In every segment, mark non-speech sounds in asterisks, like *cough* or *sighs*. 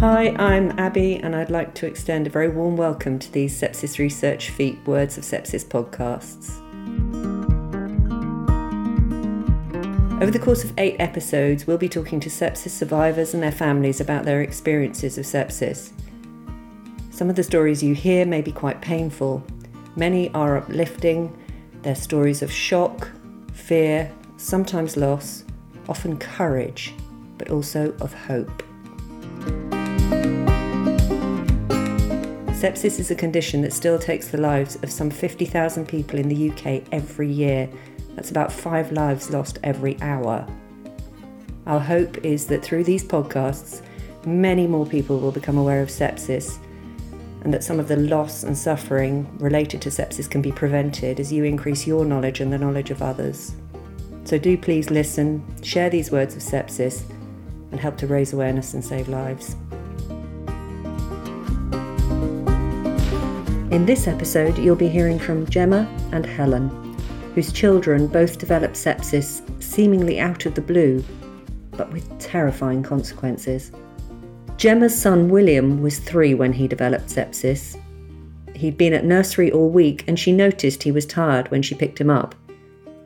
Hi, I'm Abby, and I'd like to extend a very warm welcome to these Sepsis Research FEAT Words of Sepsis podcasts. Over the course of eight episodes, we'll be talking to sepsis survivors and their families about their experiences of sepsis. Some of the stories you hear may be quite painful. Many are uplifting. They're stories of shock, fear, sometimes loss, often courage, but also of hope. Sepsis is a condition that still takes the lives of some 50,000 people in the UK every year. That's about five lives lost every hour. Our hope is that through these podcasts, many more people will become aware of sepsis and that some of the loss and suffering related to sepsis can be prevented as you increase your knowledge and the knowledge of others. So do please listen, share these words of sepsis, and help to raise awareness and save lives. In this episode, you'll be hearing from Gemma and Helen, whose children both developed sepsis seemingly out of the blue, but with terrifying consequences. Gemma's son William was three when he developed sepsis. He'd been at nursery all week and she noticed he was tired when she picked him up,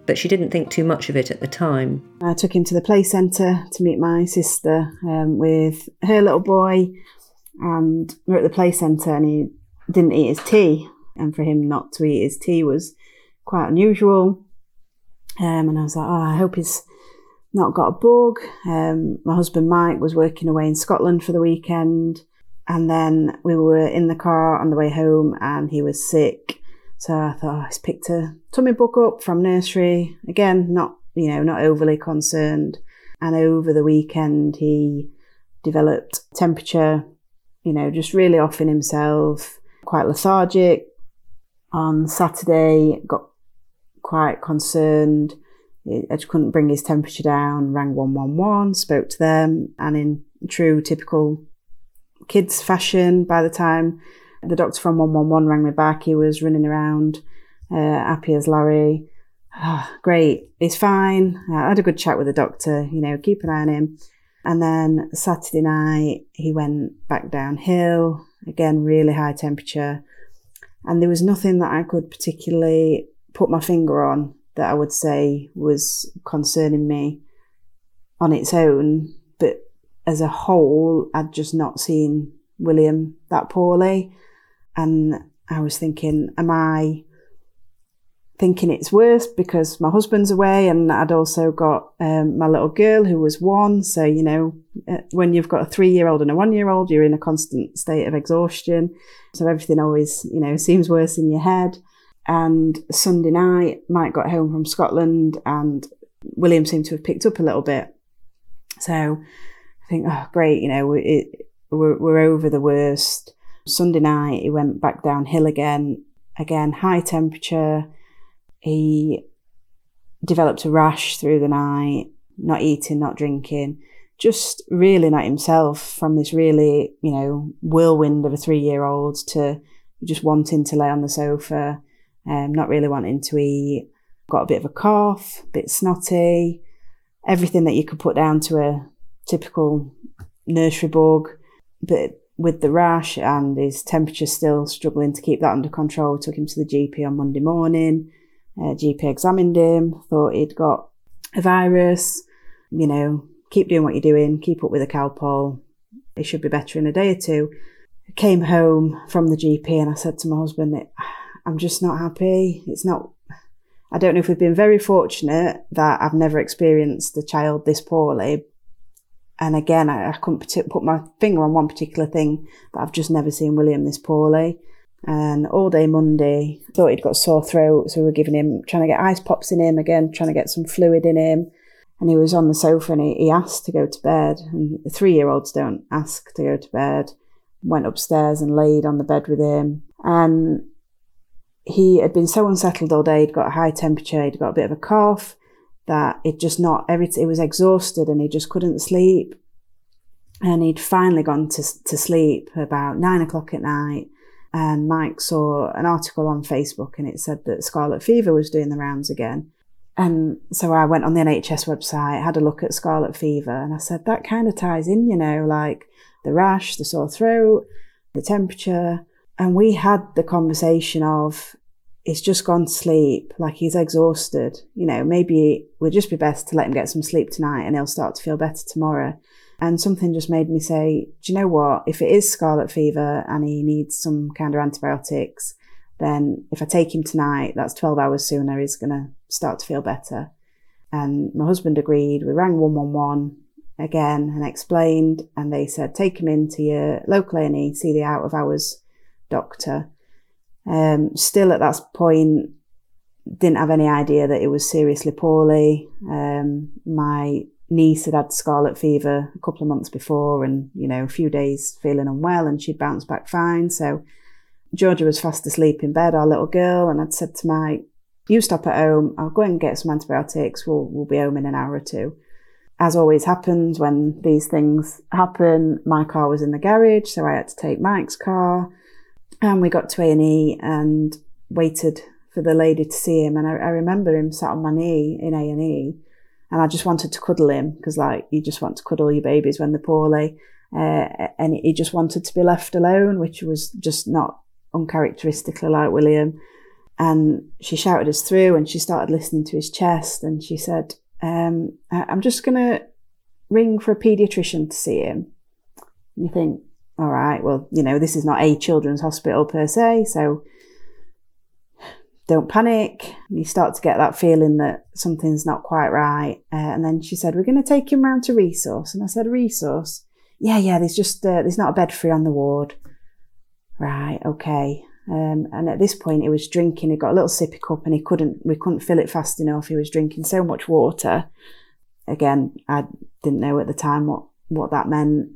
but she didn't think too much of it at the time. I took him to the play centre to meet my sister um, with her little boy, and we are at the play centre and he didn't eat his tea, and for him not to eat his tea was quite unusual. Um, and I was like, oh, I hope he's not got a bug. Um, my husband Mike was working away in Scotland for the weekend, and then we were in the car on the way home, and he was sick. So I thought oh, he's picked a tummy bug up from nursery. Again, not you know not overly concerned. And over the weekend, he developed temperature. You know, just really off in himself quite lethargic. On Saturday, got quite concerned. I couldn't bring his temperature down. Rang 111, spoke to them, and in true typical kids fashion, by the time the doctor from 111 rang me back, he was running around, uh, happy as Larry. Oh, great, he's fine. I had a good chat with the doctor, you know, keep an eye on him. And then Saturday night, he went back downhill, again, really high temperature. And there was nothing that I could particularly put my finger on that I would say was concerning me on its own. But as a whole, I'd just not seen William that poorly. And I was thinking, am I thinking it's worse because my husband's away and I'd also got um, my little girl who was one. So, you know, uh, when you've got a three year old and a one year old, you're in a constant state of exhaustion. So everything always, you know, seems worse in your head. And Sunday night, Mike got home from Scotland and William seemed to have picked up a little bit. So I think, oh, great, you know, it, we're, we're over the worst. Sunday night, he went back downhill again. Again, high temperature he developed a rash through the night, not eating, not drinking, just really not himself from this really, you know, whirlwind of a three year old to just wanting to lay on the sofa, um, not really wanting to eat, got a bit of a cough, a bit snotty, everything that you could put down to a typical nursery bug. But with the rash and his temperature still struggling to keep that under control, took him to the GP on Monday morning. Uh, GP examined him, thought he'd got a virus. You know, keep doing what you're doing, keep up with the Calpol. It should be better in a day or two. I came home from the GP and I said to my husband, I'm just not happy. It's not, I don't know if we've been very fortunate that I've never experienced a child this poorly. And again, I, I couldn't put my finger on one particular thing, but I've just never seen William this poorly. And all day Monday, thought he'd got sore throat, so we were giving him, trying to get ice pops in him again, trying to get some fluid in him. And he was on the sofa and he, he asked to go to bed. And three year olds don't ask to go to bed. Went upstairs and laid on the bed with him. And he had been so unsettled all day. He'd got a high temperature. He'd got a bit of a cough that it just not every. It was exhausted and he just couldn't sleep. And he'd finally gone to to sleep about nine o'clock at night. And Mike saw an article on Facebook and it said that scarlet fever was doing the rounds again. And so I went on the NHS website, had a look at scarlet fever, and I said, that kind of ties in, you know, like the rash, the sore throat, the temperature. And we had the conversation of, he's just gone to sleep, like he's exhausted. You know, maybe it would just be best to let him get some sleep tonight and he'll start to feel better tomorrow. And something just made me say, do you know what? If it is scarlet fever and he needs some kind of antibiotics, then if I take him tonight, that's 12 hours sooner, he's going to start to feel better. And my husband agreed. We rang 111 again and explained, and they said, take him into your local A&E, see the out of hours doctor. Um, still at that point, didn't have any idea that it was seriously poorly. Um, my niece had had scarlet fever a couple of months before and, you know, a few days feeling unwell and she'd bounced back fine. So Georgia was fast asleep in bed, our little girl, and I'd said to Mike, you stop at home, I'll go and get some antibiotics, we'll, we'll be home in an hour or two. As always happens when these things happen, my car was in the garage, so I had to take Mike's car, and we got to A&E and waited for the lady to see him. And I, I remember him sat on my knee in A&E, and I just wanted to cuddle him because, like, you just want to cuddle your babies when they're poorly. Uh, and he just wanted to be left alone, which was just not uncharacteristically like William. And she shouted us through and she started listening to his chest. And she said, um, I'm just going to ring for a paediatrician to see him. And you think, all right, well, you know, this is not a children's hospital per se. So don't panic. You start to get that feeling that something's not quite right. Uh, and then she said, We're going to take him round to resus. And I said, Resus? Yeah, yeah, there's just, uh, there's not a bed free on the ward. Right, okay. Um, and at this point, he was drinking. He got a little sippy cup, and he couldn't. We couldn't fill it fast enough. He was drinking so much water. Again, I didn't know at the time what what that meant.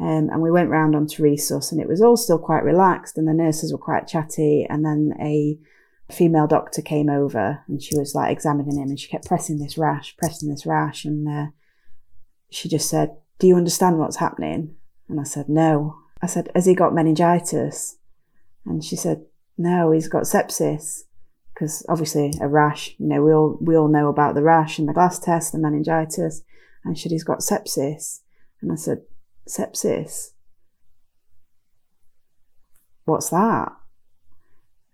Um, and we went round onto resus, and it was all still quite relaxed, and the nurses were quite chatty. And then a female doctor came over and she was like examining him and she kept pressing this rash, pressing this rash. And uh, she just said, Do you understand what's happening? And I said, No. I said, Has he got meningitis? And she said, No, he's got sepsis. Because obviously a rash, you know, we all we all know about the rash and the glass test, the meningitis. And she said, He's got sepsis. And I said, Sepsis? What's that?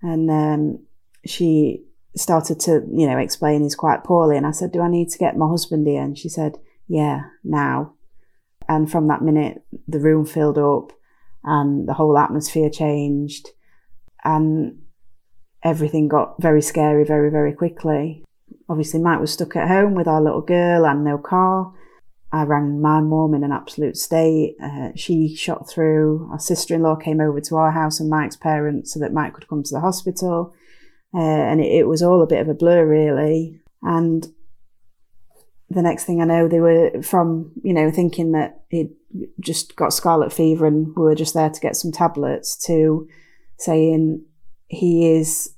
And um, she started to, you know, explain he's quite poorly. And I said, Do I need to get my husband here? And she said, Yeah, now. And from that minute, the room filled up and the whole atmosphere changed. And everything got very scary very, very quickly. Obviously, Mike was stuck at home with our little girl and no car. I rang my mum in an absolute state. Uh, she shot through. Our sister in law came over to our house and Mike's parents so that Mike could come to the hospital. Uh, and it, it was all a bit of a blur, really. And the next thing I know, they were from, you know, thinking that he'd just got scarlet fever and we were just there to get some tablets to saying he is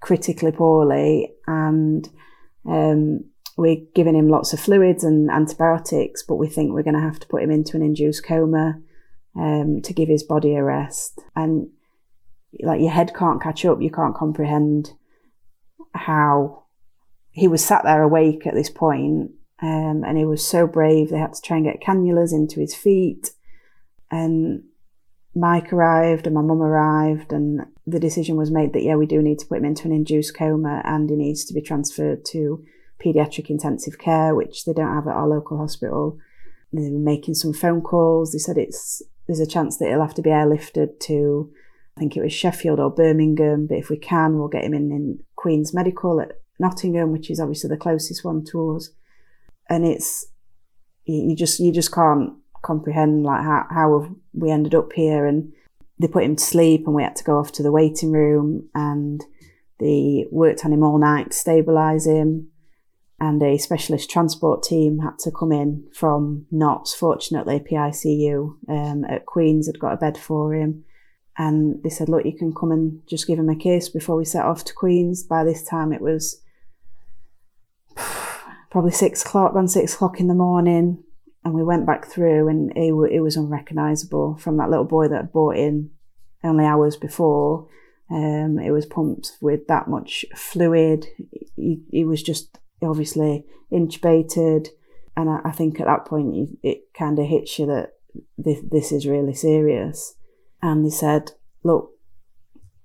critically poorly and um, we're giving him lots of fluids and antibiotics, but we think we're going to have to put him into an induced coma um, to give his body a rest. And like your head can't catch up. You can't comprehend how he was sat there awake at this point, um, and he was so brave. They had to try and get cannulas into his feet, and Mike arrived and my mum arrived, and the decision was made that yeah, we do need to put him into an induced coma, and he needs to be transferred to paediatric intensive care, which they don't have at our local hospital. They were making some phone calls. They said it's there's a chance that he'll have to be airlifted to I think it was Sheffield or Birmingham, but if we can, we'll get him in in Queen's Medical at Nottingham, which is obviously the closest one to us. And it's you just you just can't comprehend like how how we ended up here. And they put him to sleep, and we had to go off to the waiting room, and they worked on him all night to stabilise him. And a specialist transport team had to come in from Notts. Fortunately, PICU um, at Queen's had got a bed for him and they said, look, you can come and just give him a kiss before we set off to Queen's. By this time, it was *sighs* probably six o'clock, on six o'clock in the morning. And we went back through, and it, it was unrecognisable from that little boy that had brought in only hours before. Um, it was pumped with that much fluid. He, it was just obviously intubated. And I, I think at that point, you, it kind of hits you that this, this is really serious. And they said, look,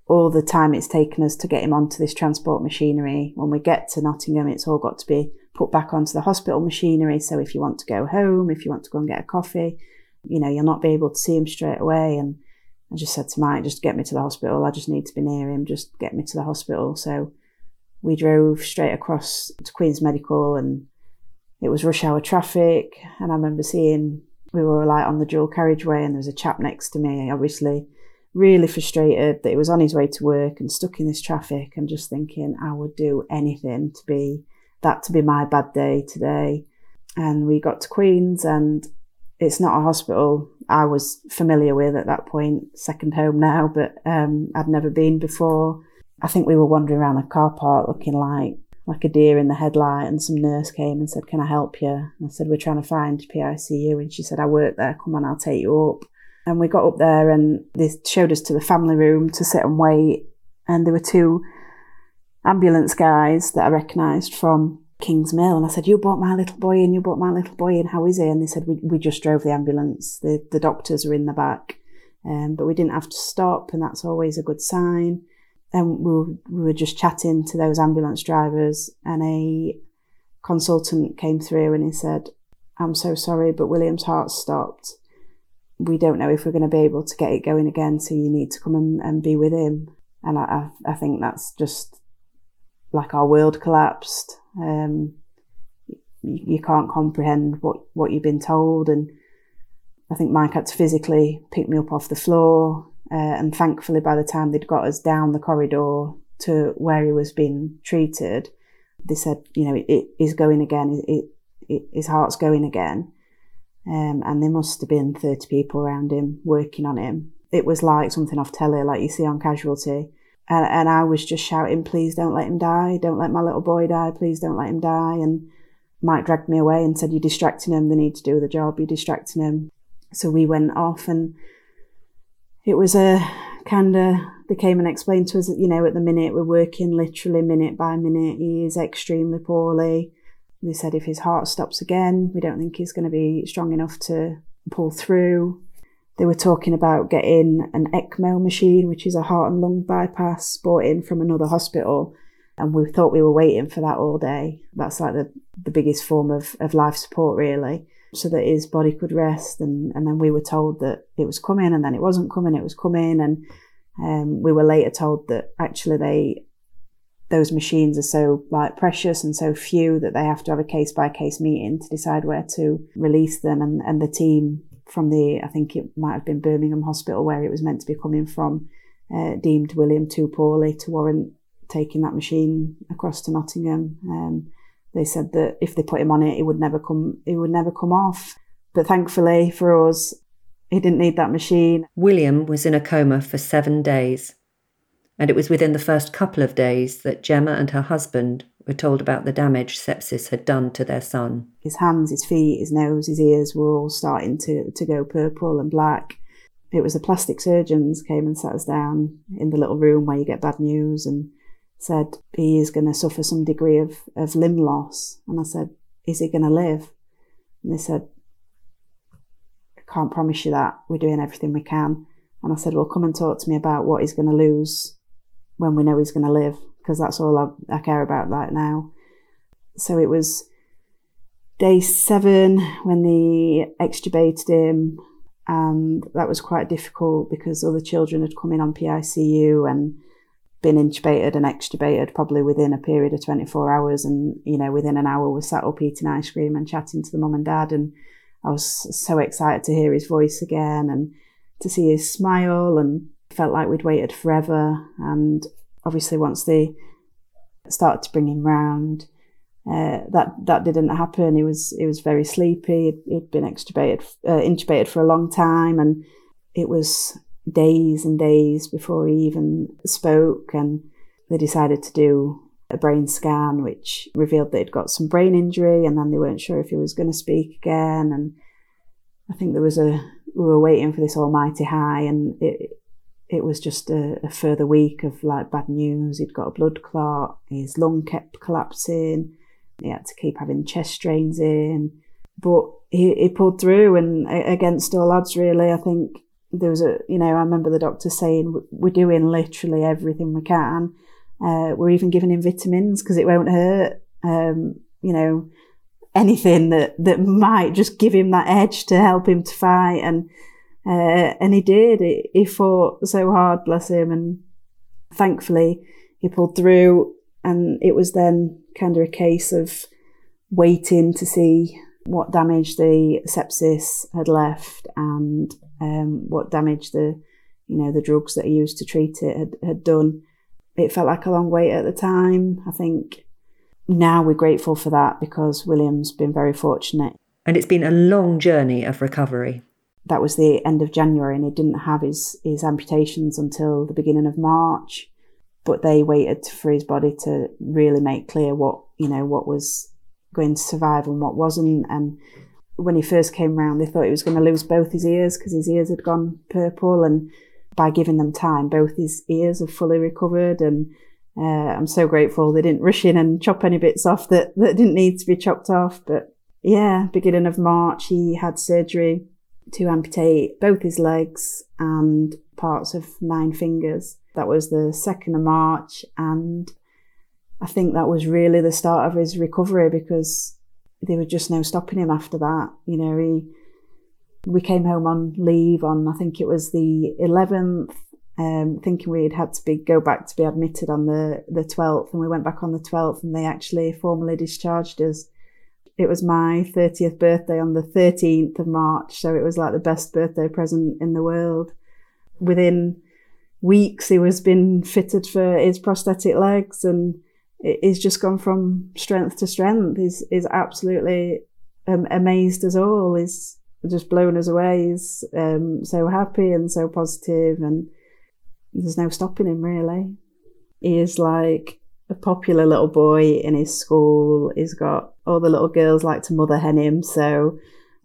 all the time it's taken us to get him onto this transport machinery. When we get to Nottingham, it's all got to be put back onto the hospital machinery. So if you want to go home, if you want to go and get a coffee, you know, you'll not be able to see him straight away. And I just said to Mike, just get me to the hospital. I just need to be near him. Just get me to the hospital. So we drove straight across to Queen's Medical and it was rush hour traffic. And I remember seeing we were like on the dual carriageway and there was a chap next to me, obviously really frustrated that he was on his way to work and stuck in this traffic and just thinking I would do anything to be that to be my bad day today. And we got to Queen's and it's not a hospital I was familiar with at that point, second home now, but um, I'd never been before. I think we were wandering around the car park looking like like a deer in the headlight and some nurse came and said, Can I help you? And I said, We're trying to find PICU and she said, I work there, come on, I'll take you up. And we got up there and they showed us to the family room to sit and wait. And there were two ambulance guys that I recognised from King's Mill. And I said, You brought my little boy in, you brought my little boy in, how is he? And they said, We, we just drove the ambulance. The, the doctors are in the back. Um, but we didn't have to stop, and that's always a good sign. And we were, we were just chatting to those ambulance drivers, and a consultant came through and he said, I'm so sorry, but William's heart stopped we don't know if we're going to be able to get it going again. So you need to come and, and be with him. And I, I, think that's just like our world collapsed. Um, you, you can't comprehend what, what you've been told. And I think Mike had to physically pick me up off the floor. Uh, and thankfully, by the time they'd got us down the corridor to where he was being treated, they said, you know, it, is going again. It, it, his heart's going again. Um, and there must have been 30 people around him working on him. It was like something off telly, like you see on Casualty. And, and I was just shouting, please don't let him die. Don't let my little boy die. Please don't let him die. And Mike dragged me away and said, You're distracting him. They need to do the job. You're distracting him. So we went off and it was a kind of, they came and explained to us that, you know, at the minute we're working literally minute by minute. He is extremely poorly. They said if his heart stops again, we don't think he's going to be strong enough to pull through. They were talking about getting an ECMO machine, which is a heart and lung bypass, brought in from another hospital. And we thought we were waiting for that all day. That's like the, the biggest form of, of life support, really, so that his body could rest. And, and then we were told that it was coming, and then it wasn't coming, it was coming. And um, we were later told that actually they those machines are so like precious and so few that they have to have a case by case meeting to decide where to release them and, and the team from the I think it might have been Birmingham Hospital where it was meant to be coming from uh, deemed William too poorly to warrant taking that machine across to Nottingham. Um, they said that if they put him on it, it would never come. It would never come off. But thankfully for us, he didn't need that machine. William was in a coma for seven days and it was within the first couple of days that Gemma and her husband were told about the damage sepsis had done to their son. His hands, his feet, his nose, his ears were all starting to, to go purple and black. It was the plastic surgeons came and sat us down in the little room where you get bad news and said he is going to suffer some degree of, of limb loss. And I said, Is he going to live? And they said, I can't promise you that. We're doing everything we can. And I said, Well, come and talk to me about what he's going to lose when we know he's going to live, because that's all I, I care about right now. So it was day seven when they extubated him, and that was quite difficult because other children had come in on PICU and been intubated and extubated probably within a period of 24 hours. And, you know, within an hour, we sat up eating ice cream and chatting to the mum and dad. And I was so excited to hear his voice again and to see his smile and felt like we'd waited forever. And obviously, once they started to bring him round, uh, that that didn't happen. He was he was very sleepy. He'd, he'd been extubated uh, intubated for a long time, and it was days and days before he even spoke. And they decided to do a brain scan, which revealed that he'd got some brain injury, and then they weren't sure if he was going to speak again. And I think there was a we were waiting for this almighty high, and it it was just a, a, further week of like bad news. He'd got a blood clot, his lung kept collapsing. He had to keep having chest drains in, but he, he pulled through and against all odds, really. I think there was a, you know, I remember the doctor saying, we're doing literally everything we can. Uh, we're even giving him vitamins because it won't hurt. Um, you know, anything that, that might just give him that edge to help him to fight. And, uh, and he did. He, he fought so hard, bless him. And thankfully he pulled through. And it was then kind of a case of waiting to see what damage the sepsis had left and um, what damage the you know the drugs that he used to treat it had, had done. It felt like a long wait at the time. I think now we're grateful for that because William's been very fortunate. And it's been a long journey of recovery. That was the end of January, and he didn't have his, his amputations until the beginning of March. But they waited for his body to really make clear what you know what was going to survive and what wasn't. And when he first came round, they thought he was going to lose both his ears because his ears had gone purple. And by giving them time, both his ears have fully recovered. And uh, I'm so grateful they didn't rush in and chop any bits off that, that didn't need to be chopped off. But yeah, beginning of March, he had surgery to amputate both his legs and parts of nine fingers. That was the 2nd of March. And I think that was really the start of his recovery because there was just no stopping him after that. You know, he we came home on leave on I think it was the 11th, um, thinking we'd had to be go back to be admitted on the the 12th, and we went back on the 12th, and they actually formally discharged us. It was my 30th birthday on the 13th of March, so it was like the best birthday present in the world. Within weeks, he was been fitted for his prosthetic legs and he's just gone from strength to strength. He's is absolutely um, amazed us all. He's just blown us away. He's um, so happy and so positive, and there's no stopping him really. He is like a popular little boy in his school. He's got all the little girls like to mother hen him, so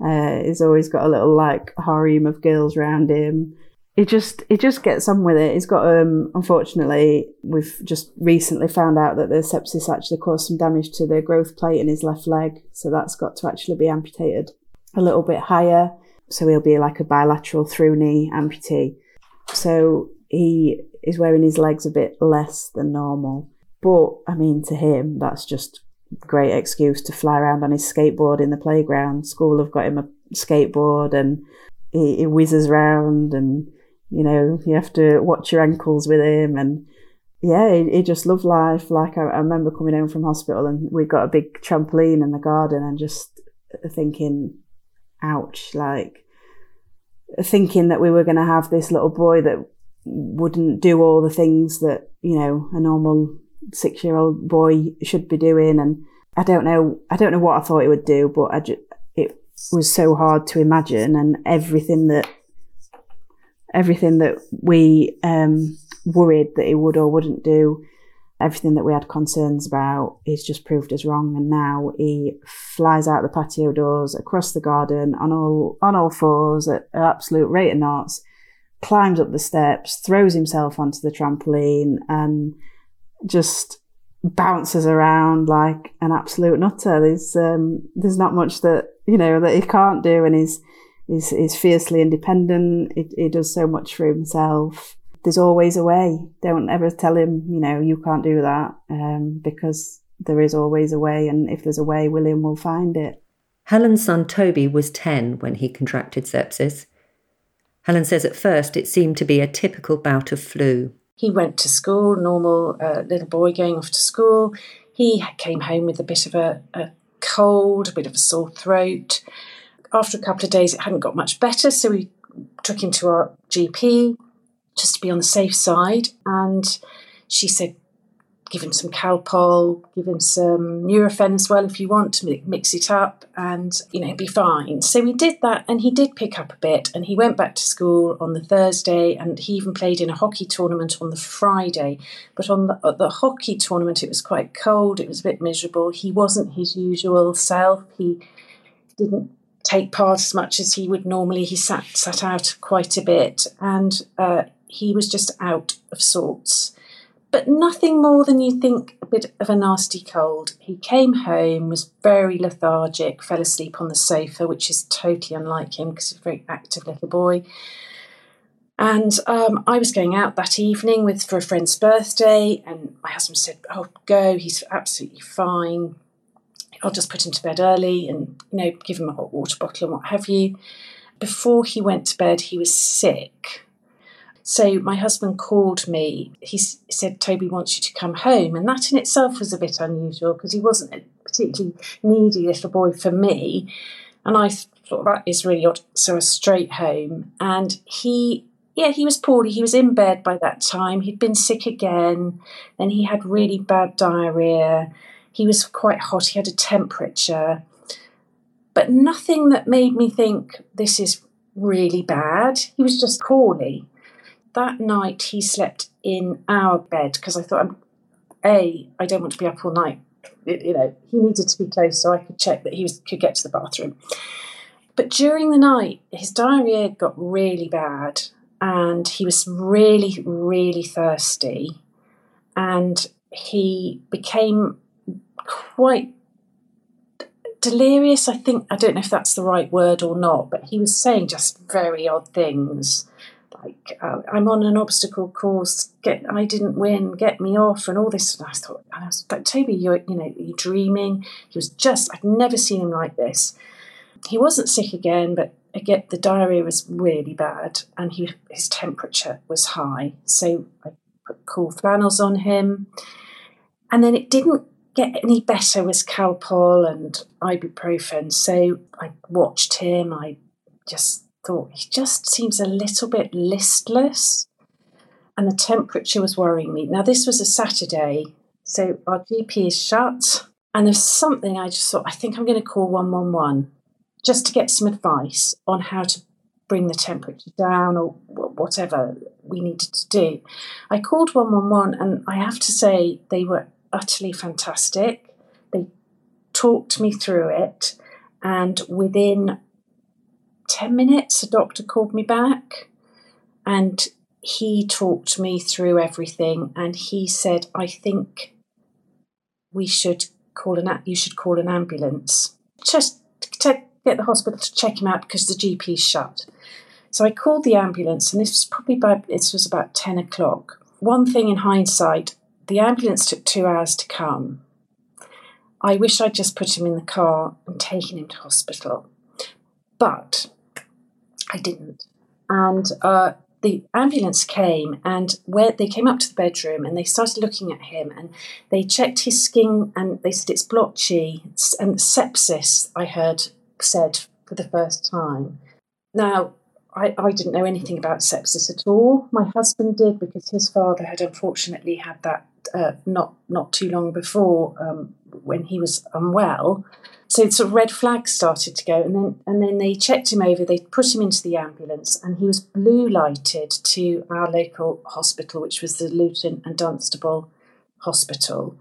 uh, he's always got a little like harem of girls around him he just he just gets on with it. He's got um unfortunately we've just recently found out that the sepsis actually caused some damage to the growth plate in his left leg, so that's got to actually be amputated a little bit higher. So he'll be like a bilateral through knee amputee. So he is wearing his legs a bit less than normal. But I mean to him that's just great excuse to fly around on his skateboard in the playground. School have got him a skateboard and he, he whizzes around and you know, you have to watch your ankles with him. And yeah, he, he just loved life. Like I, I, remember coming home from hospital and we got a big trampoline in the garden and just thinking, ouch, like thinking that we were going to have this little boy that wouldn't do all the things that, you know, a normal six year old boy should be doing. And I don't know, I don't know what I thought it would do, but I it was so hard to imagine and everything that everything that we um, worried that he would or wouldn't do, everything that we had concerns about, he's just proved us wrong. And now he flies out the patio doors across the garden on all on all fours at an absolute rate of knots, climbs up the steps, throws himself onto the trampoline, and just bounces around like an absolute nutter. There's um, there's not much that you know that he can't do, and he's He's, he's fiercely independent. He, he does so much for himself. There's always a way. Don't ever tell him, you know, you can't do that, um, because there is always a way. And if there's a way, William will find it. Helen's son Toby was 10 when he contracted sepsis. Helen says at first it seemed to be a typical bout of flu. He went to school, normal uh, little boy going off to school. He came home with a bit of a, a cold, a bit of a sore throat after a couple of days, it hadn't got much better, so we took him to our GP just to be on the safe side. And she said, give him some Calpol, give him some Nurofen as well if you want to mix it up, and you know, be fine. So we did that, and he did pick up a bit. And he went back to school on the Thursday, and he even played in a hockey tournament on the Friday. But on the, the hockey tournament, it was quite cold, it was a bit miserable. He wasn't his usual self. He didn't take part as much as he would normally. He sat sat out quite a bit, and uh, he was just out of sorts. but nothing more than you think a bit of a nasty cold. He came home, was very lethargic, fell asleep on the sofa, which is totally unlike him because he's a very active little boy. And um, I was going out that evening with for a friend's birthday, and my husband said, "Oh, go. He's absolutely fine. I'll just put him to bed early, and you know, give him a hot water bottle and what have you." Before he went to bed, he was sick. So my husband called me. He said, Toby wants you to come home. And that in itself was a bit unusual because he wasn't a particularly needy little boy for me. And I thought that is really odd. So I straight home. And he yeah, he was poorly. He was in bed by that time. He'd been sick again. Then he had really bad diarrhea. He was quite hot. He had a temperature. But nothing that made me think this is really bad. He was just poorly. That night he slept in our bed because I thought, um, A, I don't want to be up all night. It, you know, he needed to be close so I could check that he was, could get to the bathroom. But during the night, his diarrhea got really bad and he was really, really thirsty. And he became quite delirious. I think, I don't know if that's the right word or not, but he was saying just very odd things. Like, uh, I'm on an obstacle course. Get, I didn't win. Get me off, and all this. And I thought, and I was like, Toby, you're, you know, you're dreaming. He was just. I'd never seen him like this. He wasn't sick again, but again, the diarrhea was really bad and he, his temperature was high. So I put cool flannels on him. And then it didn't get any better with Calpol and ibuprofen. So I watched him. I just thought he just seems a little bit listless. And the temperature was worrying me. Now, this was a Saturday, so our GP is shut. And there's something I just thought, I think I'm going to call 111 just to get some advice on how to bring the temperature down or whatever we needed to do. I called 111 and I have to say they were utterly fantastic. They talked me through it, and within 10 minutes, a doctor called me back and he talked me through everything and he said, I think we should call an you should call an ambulance. Just to get the hospital to check him out because the GP's shut. So I called the ambulance, and this was probably by this was about ten o'clock. One thing in hindsight, the ambulance took two hours to come. I wish I'd just put him in the car and taken him to hospital, but I didn't. And uh, the ambulance came and where they came up to the bedroom and they started looking at him and they checked his skin and they said it's blotchy and sepsis. I heard said for the first time. Now, I, I, didn't know anything about sepsis at all. My husband did because his father had unfortunately had that uh, not not too long before um, when he was unwell. So sort of red flags started to go, and then and then they checked him over. They put him into the ambulance, and he was blue lighted to our local hospital, which was the Luton and Dunstable Hospital.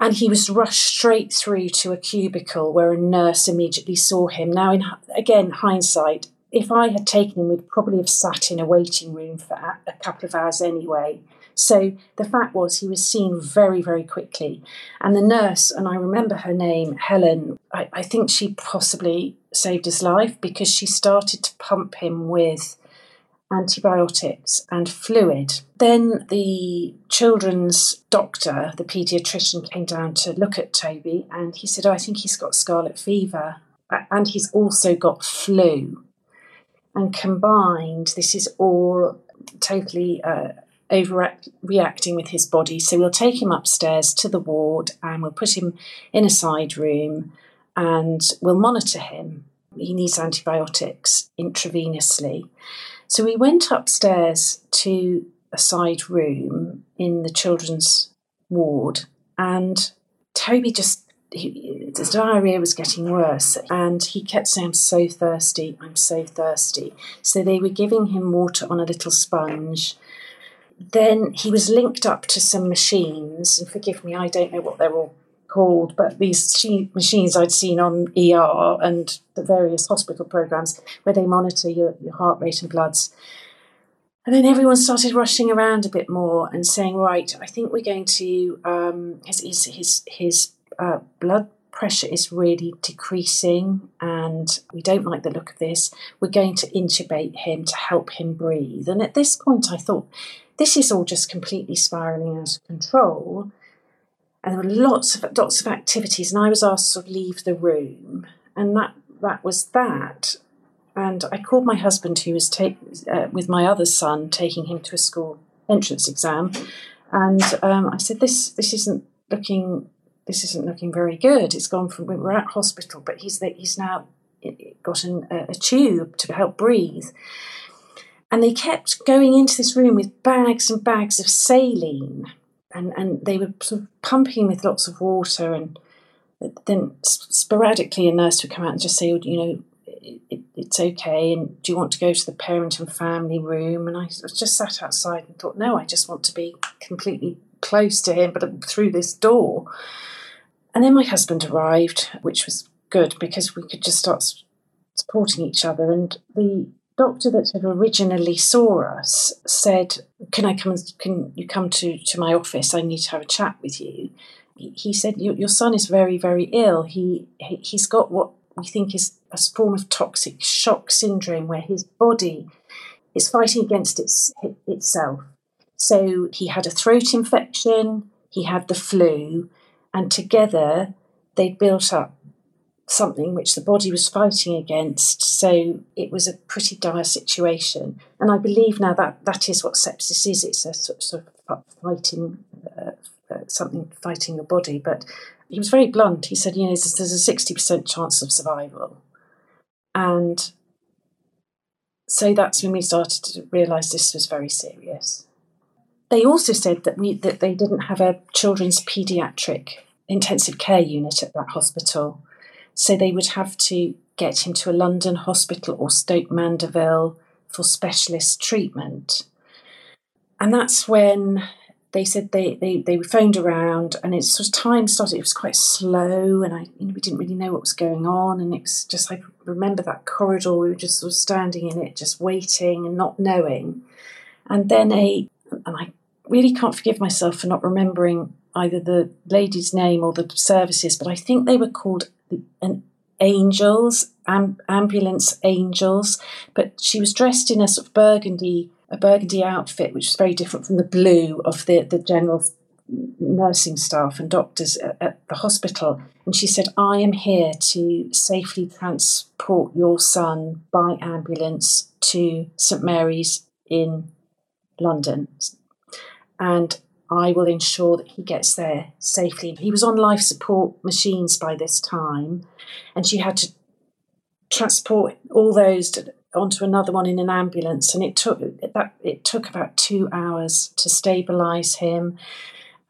And he was rushed straight through to a cubicle where a nurse immediately saw him. Now, in again hindsight, if I had taken him, we'd probably have sat in a waiting room for a couple of hours anyway. So the fact was, he was seen very, very quickly. And the nurse, and I remember her name, Helen, I, I think she possibly saved his life because she started to pump him with antibiotics and fluid. Then the children's doctor, the paediatrician, came down to look at Toby and he said, oh, I think he's got scarlet fever and he's also got flu. And combined, this is all totally uh, overreacting with his body. So we'll take him upstairs to the ward and we'll put him in a side room and we'll monitor him. He needs antibiotics intravenously. So we went upstairs to a side room in the children's ward, and Toby just he, the diarrhea was getting worse, and he kept saying, "I'm so thirsty, I'm so thirsty." So they were giving him water on a little sponge. Then he was linked up to some machines, and forgive me, I don't know what they're all called, but these machines I'd seen on ER and the various hospital programs where they monitor your, your heart rate and bloods. And then everyone started rushing around a bit more and saying, right, I think we're going to, um, his, his, his, uh, blood pressure is really decreasing and we don't like the look of this. We're going to intubate him to help him breathe. And at this point, I thought, this is all just completely spiraling out of control. And there were lots of lots of activities, and I was asked to leave the room, and that that was that. And I called my husband, who was take, uh, with my other son, taking him to a school entrance exam, and um, I said, "This this isn't looking this isn't looking very good. It's gone from we're at hospital, but he's the, he's now got a, tube to help breathe." And they kept going into this room with bags and bags of saline, and, and they were sort of pumping with lots of water and then sporadically a nurse would come out and just say, oh, you know, it, it's okay. And do you want to go to the parent and family room? And I just sat outside and thought, no, I just want to be completely close to him, but uh, through this door. And then my husband arrived, which was good because we could just start supporting each other. And the doctor that had originally saw us said, "Can I come? And, can you come to to my office? I need to have a chat with you." He said, "Your son is very, very ill. He, he he's got what we think is a form of toxic shock syndrome where his body is fighting against its, itself. So he had a throat infection, he had the flu, and together they built up something which the body was fighting against. So it was a pretty dire situation. And I believe now that that is what sepsis is it's a sort of fighting, uh, uh, something fighting the body. But he was very blunt. He said, you know, there's, there's a 60% chance of survival. And so that's when we started to realise this was very serious. They also said that we that they didn't have a children's paediatric intensive care unit at that hospital, so they would have to get him to a London hospital or Stoke Mandeville for specialist treatment. And that's when they said they, they, they phoned around and it's sort of time started, it was quite slow and I you know, we didn't really know what was going on and it was just I remember that corridor, we were just sort of standing in it, just waiting and not knowing. And then a and I really can't forgive myself for not remembering either the lady's name or the services, but I think they were called an angels, am, ambulance angels. But she was dressed in a sort of burgundy a burgundy outfit, which was very different from the blue of the, the general nursing staff and doctors at, at the hospital. And she said, I am here to safely transport your son by ambulance to St Mary's in London. And I will ensure that he gets there safely. He was on life support machines by this time, and she had to transport all those to, onto another one in an ambulance, and it took that it took about two hours to stabilise him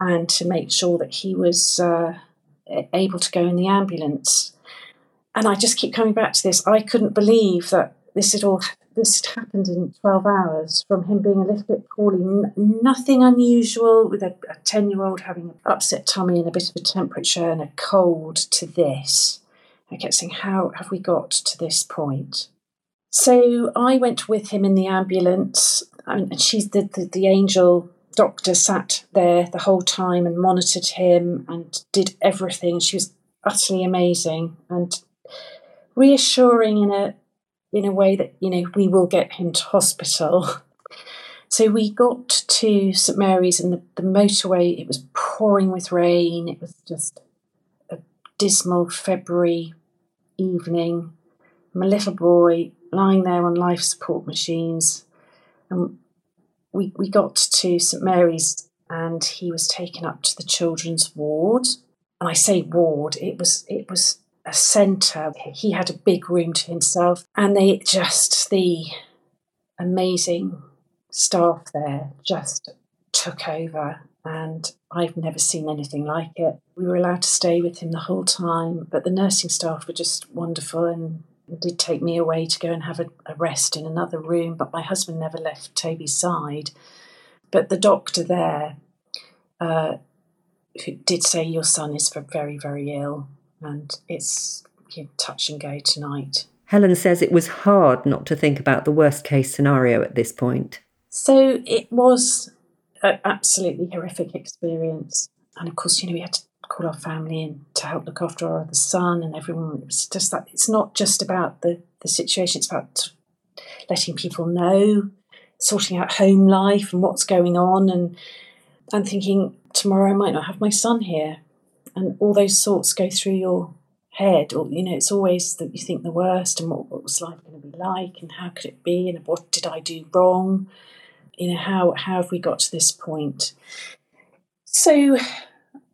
and to make sure that he was uh, able to go in the ambulance. And I just keep coming back to this. I couldn't believe that this had all this happened in 12 hours from him being a little bit poorly, N- nothing unusual with a 10 year old having an upset tummy and a bit of a temperature and a cold to this. I kept saying, How have we got to this point? So I went with him in the ambulance, and she's the, the, the angel doctor sat there the whole time and monitored him and did everything. She was utterly amazing and reassuring in a in a way that you know we will get him to hospital. *laughs* So we got to St Mary's and the, the motorway. It was pouring with rain. It was just a dismal February evening. My little boy lying there on life support machines. And we, we got to St Mary's and he was taken up to the children's ward. And I say ward, it was it was a centre. He had a big room to himself, and they just the amazing staff there just took over and I've never seen anything like it. We were allowed to stay with him the whole time, but the nursing staff were just wonderful and did take me away to go and have a, a rest in another room, but my husband never left Toby's side. But the doctor there uh, did say your son is very, very ill, and it's you know, touch and go tonight. Helen says it was hard not to think about the worst case scenario at this point. So it was an absolutely horrific experience. And of course, you know, we had to call our family in to help look after our other son and everyone. It was just that it's not just about the, the situation, it's about letting people know, sorting out home life and what's going on, and and thinking tomorrow I might not have my son here, and all those thoughts go through your head. Or you know, it's always that you think the worst, and what, what was life going to be like, and how could it be, and what did I do wrong? You know, how how have we got to this point? So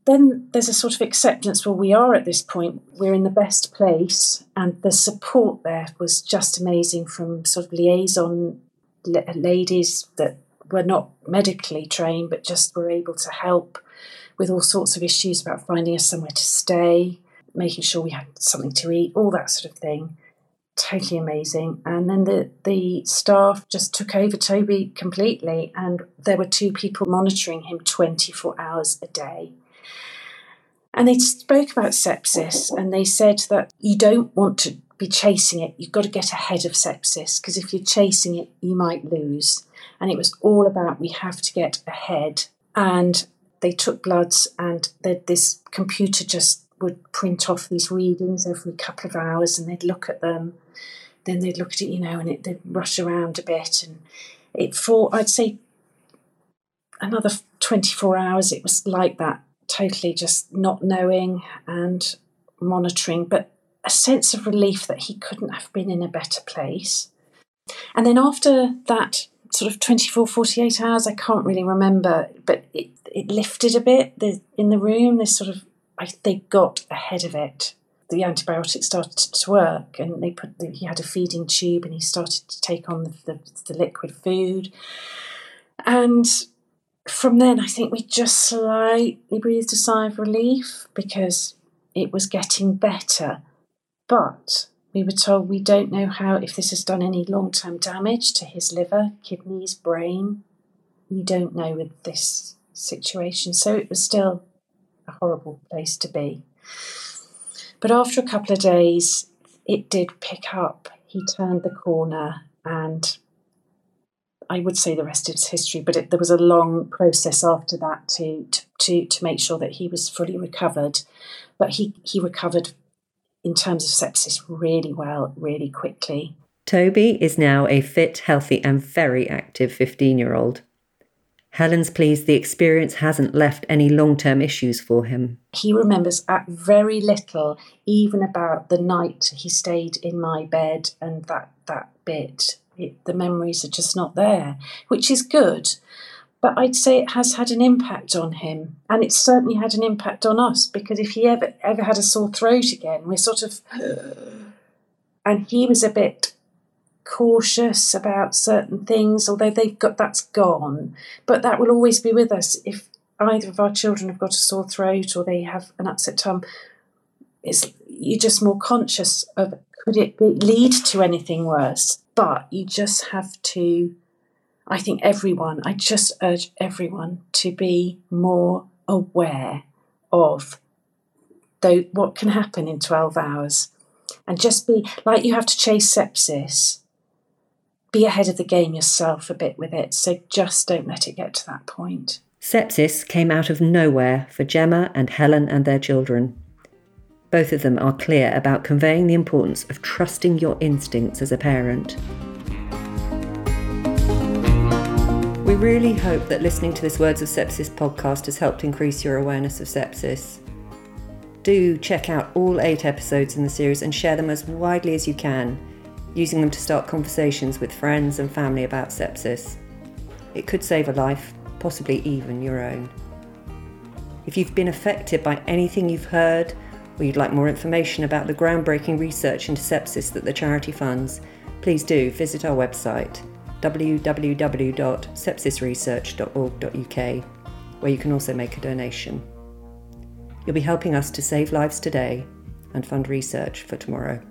then there's a sort of acceptance well we are at this point we're in the best place and the support there was just amazing from sort of liaison ladies that were not medically trained but just were able to help with all sorts of issues about finding us somewhere to stay making sure we had something to eat all that sort of thing totally amazing and then the the staff just took over toby completely and there were two people monitoring him 24 hours a day and they spoke about sepsis and they said that you don't want to be chasing it. You've got to get ahead of sepsis because if you're chasing it, you might lose. And it was all about we have to get ahead. And they took bloods, and this computer just would print off these readings every couple of hours, and they'd look at them. Then they'd look at it, you know, and it, they'd rush around a bit. And it for I'd say another 24 hours, it was like that totally just not knowing and monitoring, but a sense of relief that he couldn't have been in a better place. And then after that sort of 24, 48 hours, I can't really remember, but it, it lifted a bit the, in the room. This sort of, I, they got ahead of it. The antibiotics started to work, and they put. The, he had a feeding tube, and he started to take on the, the, the liquid food. And from then, I think we just slightly breathed a sigh of relief because it was getting better. But we were told we don't know how, if this has done any long term damage to his liver, kidneys, brain. We don't know with this situation. So it was still a horrible place to be. But after a couple of days, it did pick up. He turned the corner and I would say the rest is history, but it, there was a long process after that to, to, to to make sure that he was fully recovered. But he he recovered in terms of sepsis really well, really quickly. Toby is now a fit, healthy, and very active 15 year old. Helen's pleased the experience hasn't left any long term issues for him. He remembers at very little, even about the night he stayed in my bed and that, that bit it, the memories are just not there, which is good. But I'd say it has had an impact on him, and it's certainly had an impact on us because if he ever ever had a sore throat again, we're sort of, *sighs* and he was a bit cautious about certain things, although they've got that's gone. But that will always be with us if either of our children have got a sore throat or they have an upset tongue. It's you're just more conscious of could it lead to anything worse but you just have to, I think everyone, I just urge everyone to be more aware of what can happen in 12 hours. And just be like you have to chase sepsis, be ahead of the game yourself a bit with it. So just don't let it get to that point. Sepsis came out of nowhere for Gemma and Helen and their children. Both of them are clear about conveying the importance of trusting your instincts as a parent. We really hope that listening to this Words of Sepsis podcast has helped increase your awareness of sepsis. Do check out all eight episodes in the series and share them as widely as you can, using them to start conversations with friends and family about sepsis. It could save a life, possibly even your own. If you've been affected by anything you've heard, or you'd like more information about the groundbreaking research into sepsis that the charity funds, please do visit our website www.sepsisresearch.org.uk, where you can also make a donation. You'll be helping us to save lives today and fund research for tomorrow.